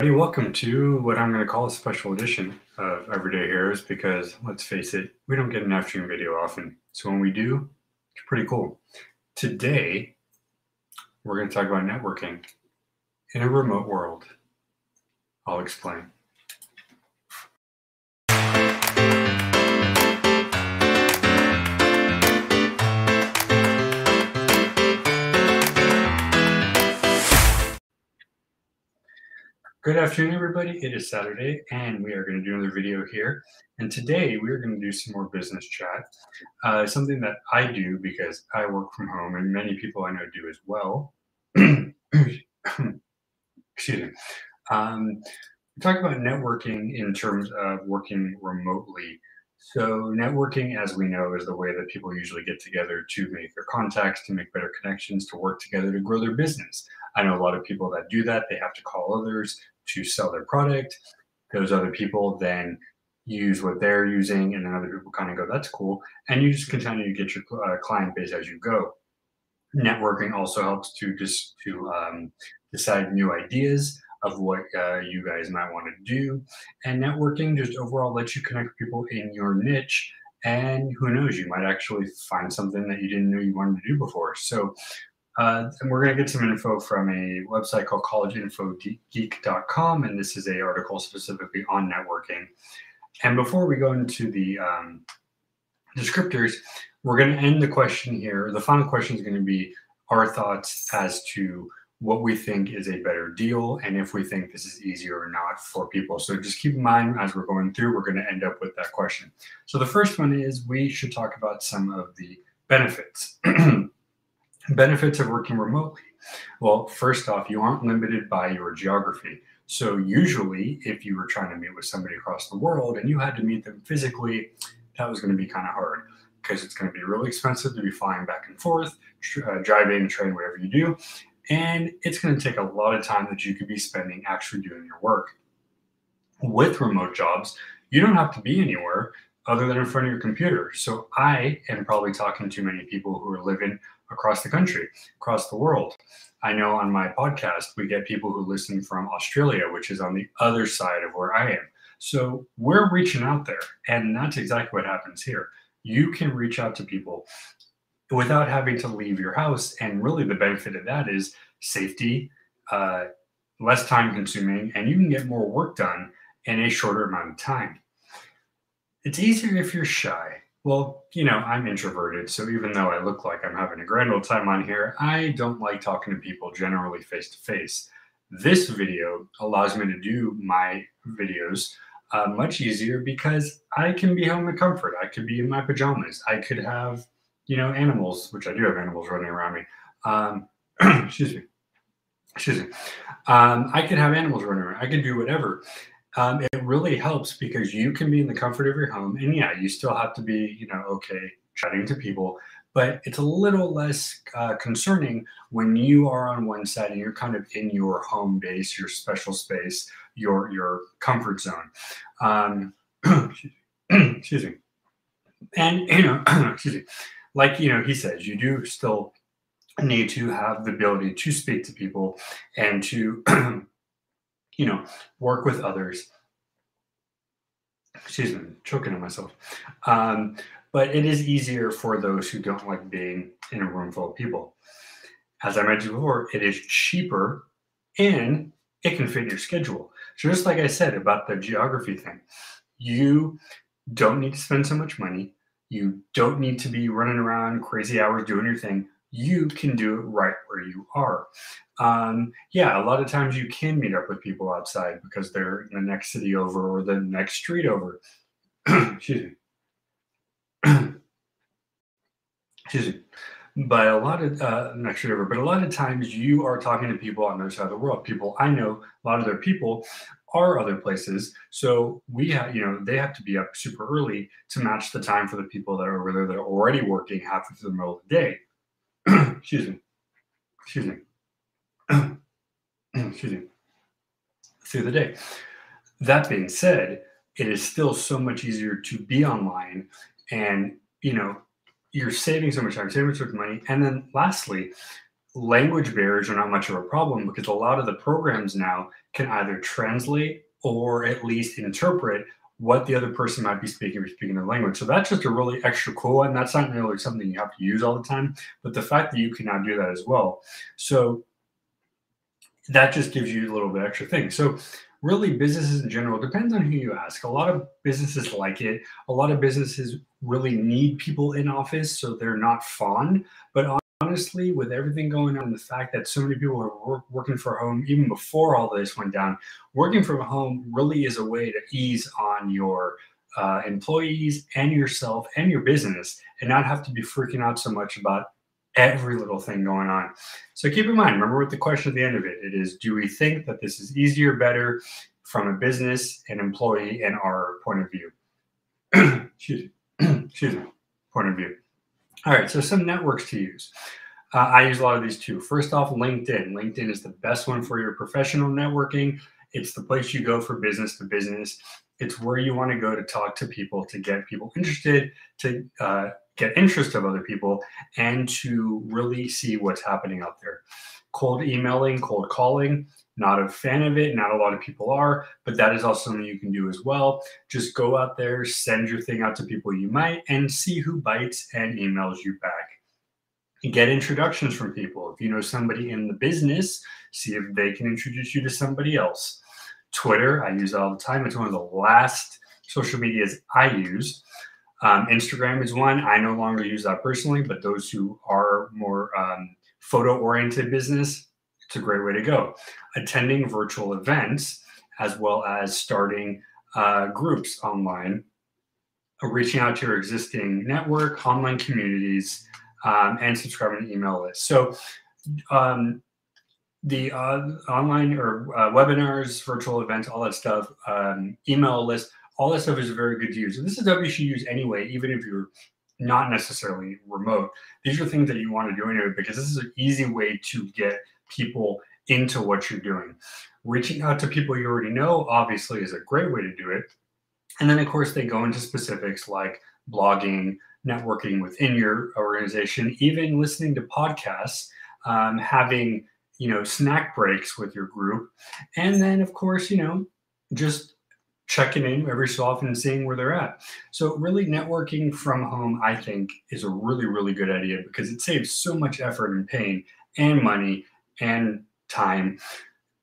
everybody. Welcome to what I'm going to call a special edition of Everyday Heroes because let's face it, we don't get an afternoon video often. So when we do, it's pretty cool. Today, we're going to talk about networking in a remote world. I'll explain. Good afternoon, everybody. It is Saturday, and we are going to do another video here. And today we are going to do some more business chat, uh, something that I do because I work from home, and many people I know do as well. Excuse me. Um, we talk about networking in terms of working remotely. So, networking, as we know, is the way that people usually get together to make their contacts, to make better connections, to work together to grow their business. I know a lot of people that do that. They have to call others to sell their product. Those other people then use what they're using, and then other people kind of go, "That's cool," and you just continue to get your uh, client base as you go. Networking also helps to just to um, decide new ideas of what uh, you guys might want to do, and networking just overall lets you connect with people in your niche. And who knows, you might actually find something that you didn't know you wanted to do before. So, uh, and we're going to get some info from a website called collegeinfogeek.com, and this is a article specifically on networking. And before we go into the um, descriptors, we're going to end the question here. The final question is going to be our thoughts as to what we think is a better deal and if we think this is easier or not for people. So just keep in mind as we're going through, we're going to end up with that question. So the first one is we should talk about some of the benefits. Benefits of working remotely. Well, first off, you aren't limited by your geography. So, usually, if you were trying to meet with somebody across the world and you had to meet them physically, that was going to be kind of hard because it's going to be really expensive to be flying back and forth, uh, driving, train, whatever you do. And it's going to take a lot of time that you could be spending actually doing your work. With remote jobs, you don't have to be anywhere other than in front of your computer. So I am probably talking to many people who are living across the country, across the world. I know on my podcast, we get people who listen from Australia, which is on the other side of where I am. So we're reaching out there. And that's exactly what happens here. You can reach out to people without having to leave your house. And really, the benefit of that is safety, uh, less time consuming, and you can get more work done in a shorter amount of time. It's easier if you're shy. Well, you know, I'm introverted, so even though I look like I'm having a grand old time on here, I don't like talking to people generally face to face. This video allows me to do my videos uh, much easier because I can be home in comfort. I could be in my pajamas. I could have, you know, animals, which I do have animals running around me. Um, excuse me. Excuse me. Um, I could have animals running around. I could do whatever um, it really helps because you can be in the comfort of your home and yeah you still have to be you know okay chatting to people but it's a little less uh, concerning when you are on one side and you're kind of in your home base your special space your your comfort zone. Um, excuse me and you know excuse me. Like you know he says you do still need to have the ability to speak to people and to you know, work with others. Excuse me, choking on myself. Um, but it is easier for those who don't like being in a room full of people. As I mentioned before, it is cheaper and it can fit your schedule. So, just like I said about the geography thing, you don't need to spend so much money. You don't need to be running around crazy hours doing your thing you can do it right where you are. Um, yeah, a lot of times you can meet up with people outside because they're in the next city over or the next street over. Excuse me. Excuse me. But a lot of uh, next street over, but a lot of times you are talking to people on the other side of the world. People I know, a lot of their people are other places. So we have, you know, they have to be up super early to match the time for the people that are over there that are already working halfway through the middle of the day. excuse me, excuse me, excuse me, through the day. That being said, it is still so much easier to be online and, you know, you're saving so much time, saving so much money. And then lastly, language barriers are not much of a problem because a lot of the programs now can either translate or at least interpret what the other person might be speaking or speaking their language. So that's just a really extra cool, and that's not really something you have to use all the time. But the fact that you can now do that as well, so that just gives you a little bit extra thing. So really, businesses in general depends on who you ask. A lot of businesses like it. A lot of businesses really need people in office, so they're not fond. But honestly, with everything going on, the fact that so many people are work, working from home, even before all this went down, working from home really is a way to ease on your uh, employees and yourself and your business and not have to be freaking out so much about every little thing going on. So keep in mind, remember what the question at the end of it, it is, do we think that this is easier, better from a business and employee and our point of view? Excuse me. Excuse me. Point of view. All right, so some networks to use. Uh, I use a lot of these too. First off, LinkedIn. LinkedIn is the best one for your professional networking. It's the place you go for business to business. It's where you want to go to talk to people, to get people interested, to uh, get interest of other people, and to really see what's happening out there. Cold emailing, cold calling, not a fan of it. Not a lot of people are, but that is also something you can do as well. Just go out there, send your thing out to people you might, and see who bites and emails you back. Get introductions from people. If you know somebody in the business, see if they can introduce you to somebody else. Twitter, I use it all the time. It's one of the last social medias I use. Um, Instagram is one. I no longer use that personally, but those who are more um, photo oriented business, it's a great way to go. Attending virtual events, as well as starting uh, groups online, uh, reaching out to your existing network, online communities, um, and subscribing to email lists. So, um, the uh, online or uh, webinars, virtual events, all that stuff, um, email list, all that stuff is very good to use. And this is stuff you should use anyway, even if you're not necessarily remote. These are things that you want to do anyway because this is an easy way to get people into what you're doing. Reaching out to people you already know, obviously, is a great way to do it. And then, of course, they go into specifics like blogging, networking within your organization, even listening to podcasts, um, having you know snack breaks with your group, and then, of course, you know just checking in every so often and seeing where they're at. So, really, networking from home, I think, is a really, really good idea because it saves so much effort and pain and money and time.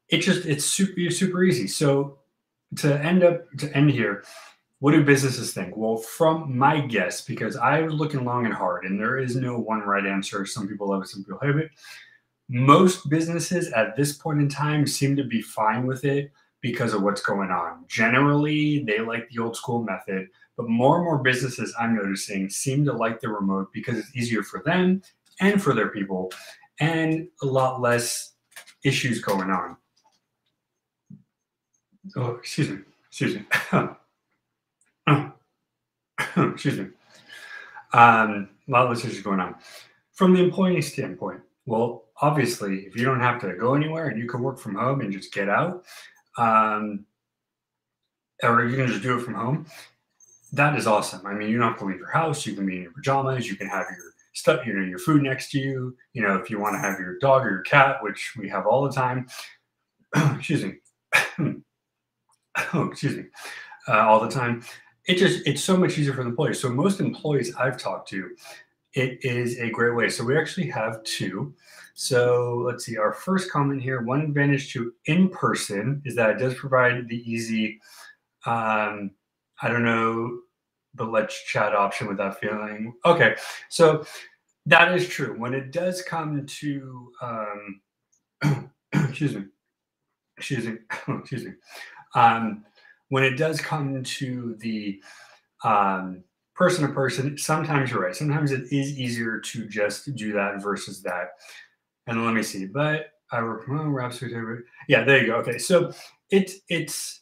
It just it's super super easy. So to end up to end here, what do businesses think? Well, from my guess, because I was looking long and hard, and there is no one right answer. Some people love it, some people hate it. Most businesses at this point in time seem to be fine with it because of what's going on. Generally, they like the old school method, but more and more businesses I'm noticing seem to like the remote because it's easier for them and for their people and a lot less issues going on. Oh, excuse me. Excuse me. excuse me. Um, a lot less issues going on. From the employee standpoint, well, obviously, if you don't have to go anywhere and you can work from home and just get out, um, or you can just do it from home, that is awesome. I mean, you don't have to leave your house. You can be in your pajamas. You can have your stuff, you know, your food next to you. You know, if you want to have your dog or your cat, which we have all the time. excuse me. oh, excuse me. Uh, all the time. It just it's so much easier for the employees. So most employees I've talked to, it is a great way. So we actually have two. So let's see. Our first comment here: one advantage to in person is that it does provide the easy. Um, I don't know the let's chat option without feeling okay so that is true when it does come to um excuse me excuse me excuse me um when it does come to the um person to person sometimes you're right sometimes it is easier to just do that versus that and let me see but i oh, yeah there you go okay so it's it's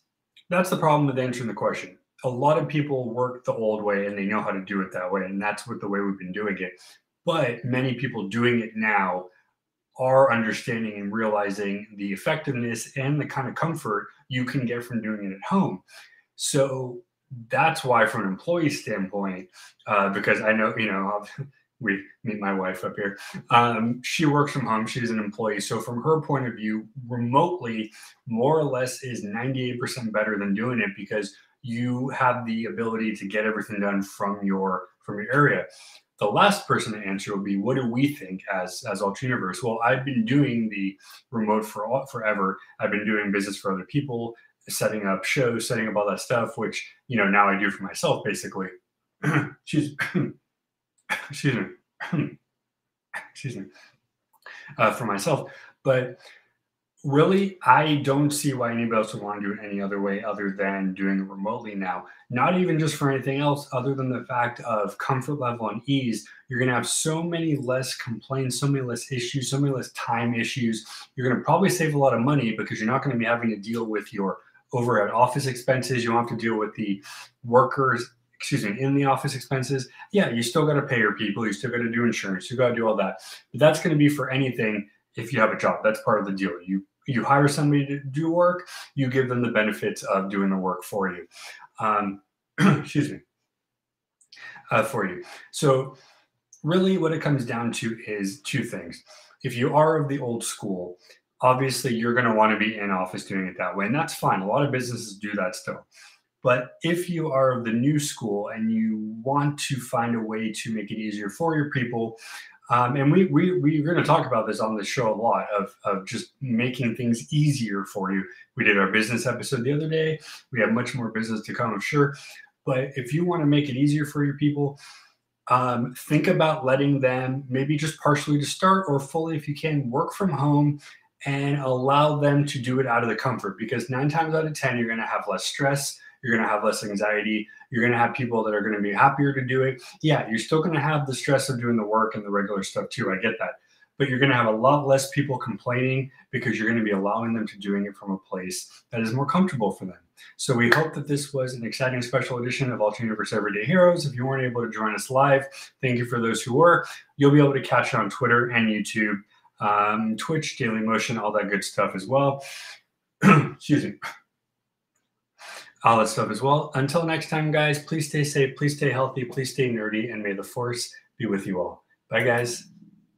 that's the problem with answering the question a lot of people work the old way and they know how to do it that way. And that's what the way we've been doing it. But many people doing it now are understanding and realizing the effectiveness and the kind of comfort you can get from doing it at home. So that's why, from an employee standpoint, uh, because I know, you know, we meet my wife up here. Um, she works from home. She's an employee. So from her point of view, remotely, more or less is 98% better than doing it because you have the ability to get everything done from your from your area. The last person to answer will be, what do we think as as Ultra Well, I've been doing the remote for all, forever. I've been doing business for other people, setting up shows, setting up all that stuff, which you know now I do for myself basically. She's excuse me, excuse me, uh, for myself. But really, I don't see why anybody else would want to do it any other way other than doing it remotely now. Not even just for anything else, other than the fact of comfort level and ease. You're going to have so many less complaints, so many less issues, so many less time issues. You're going to probably save a lot of money because you're not going to be having to deal with your overhead office expenses. You don't have to deal with the workers excuse me, in the office expenses, yeah, you still got to pay your people. You still got to do insurance. You got to do all that. But that's going to be for anything if you have a job. That's part of the deal. You you hire somebody to do work. You give them the benefits of doing the work for you. Um, excuse me. Uh, for you. So really, what it comes down to is two things. If you are of the old school, obviously you're going to want to be in office doing it that way, and that's fine. A lot of businesses do that still. But if you are of the new school and you want to find a way to make it easier for your people, um, and we, we, we're going to talk about this on the show a lot of, of just making things easier for you. We did our business episode the other day. We have much more business to come, I'm sure. But if you want to make it easier for your people, um, think about letting them maybe just partially to start or fully, if you can, work from home and allow them to do it out of the comfort because nine times out of 10, you're going to have less stress you're going to have less anxiety. You're going to have people that are going to be happier to do it. Yeah, you're still going to have the stress of doing the work and the regular stuff too. I get that. But you're going to have a lot less people complaining because you're going to be allowing them to doing it from a place that is more comfortable for them. So we hope that this was an exciting special edition of Ultra Universe Everyday Heroes. If you weren't able to join us live, thank you for those who were. You'll be able to catch it on Twitter and YouTube, um, Twitch, Daily Motion, all that good stuff as well. Excuse me all that stuff as well. Until next time, guys, please stay safe, please stay healthy, please stay nerdy, and may the force be with you all. Bye, guys.